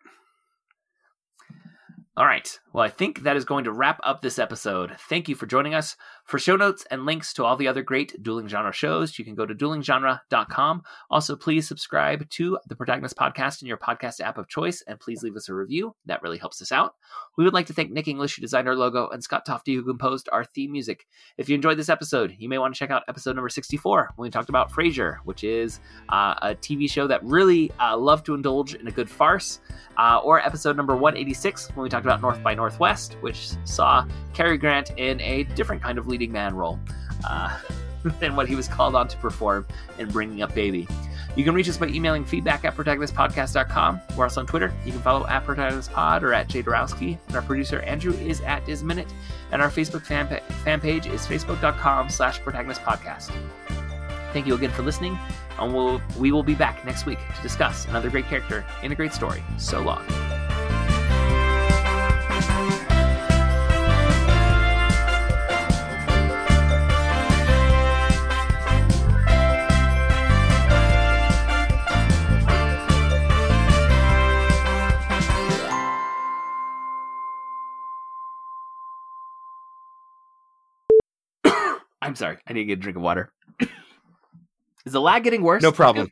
All right. Well, I think that is going to wrap up this episode. Thank you for joining us. For show notes and links to all the other great dueling genre shows, you can go to duelinggenre.com. Also, please subscribe to the Protagonist Podcast in your podcast app of choice, and please leave us a review. That really helps us out. We would like to thank Nick English, who designed our logo, and Scott Tofty, who composed our theme music. If you enjoyed this episode, you may want to check out episode number 64 when we talked about Frasier, which is uh, a TV show that really uh, loved to indulge in a good farce, uh, or episode number 186 when we talked about North by Northwest, which saw Cary Grant in a different kind of leading man role uh, [LAUGHS] than what he was called on to perform in Bringing Up Baby. You can reach us by emailing feedback at protagonistpodcast.com. We're also on Twitter. You can follow at protagonistpod or at jadorowski. And our producer, Andrew, is at Disminute. And our Facebook fan, pa- fan page is facebook.com slash protagonistpodcast. Thank you again for listening, and we'll, we will be back next week to discuss another great character in a great story. So long. I'm sorry. I need to get a drink of water. [COUGHS] Is the lag getting worse? No problem.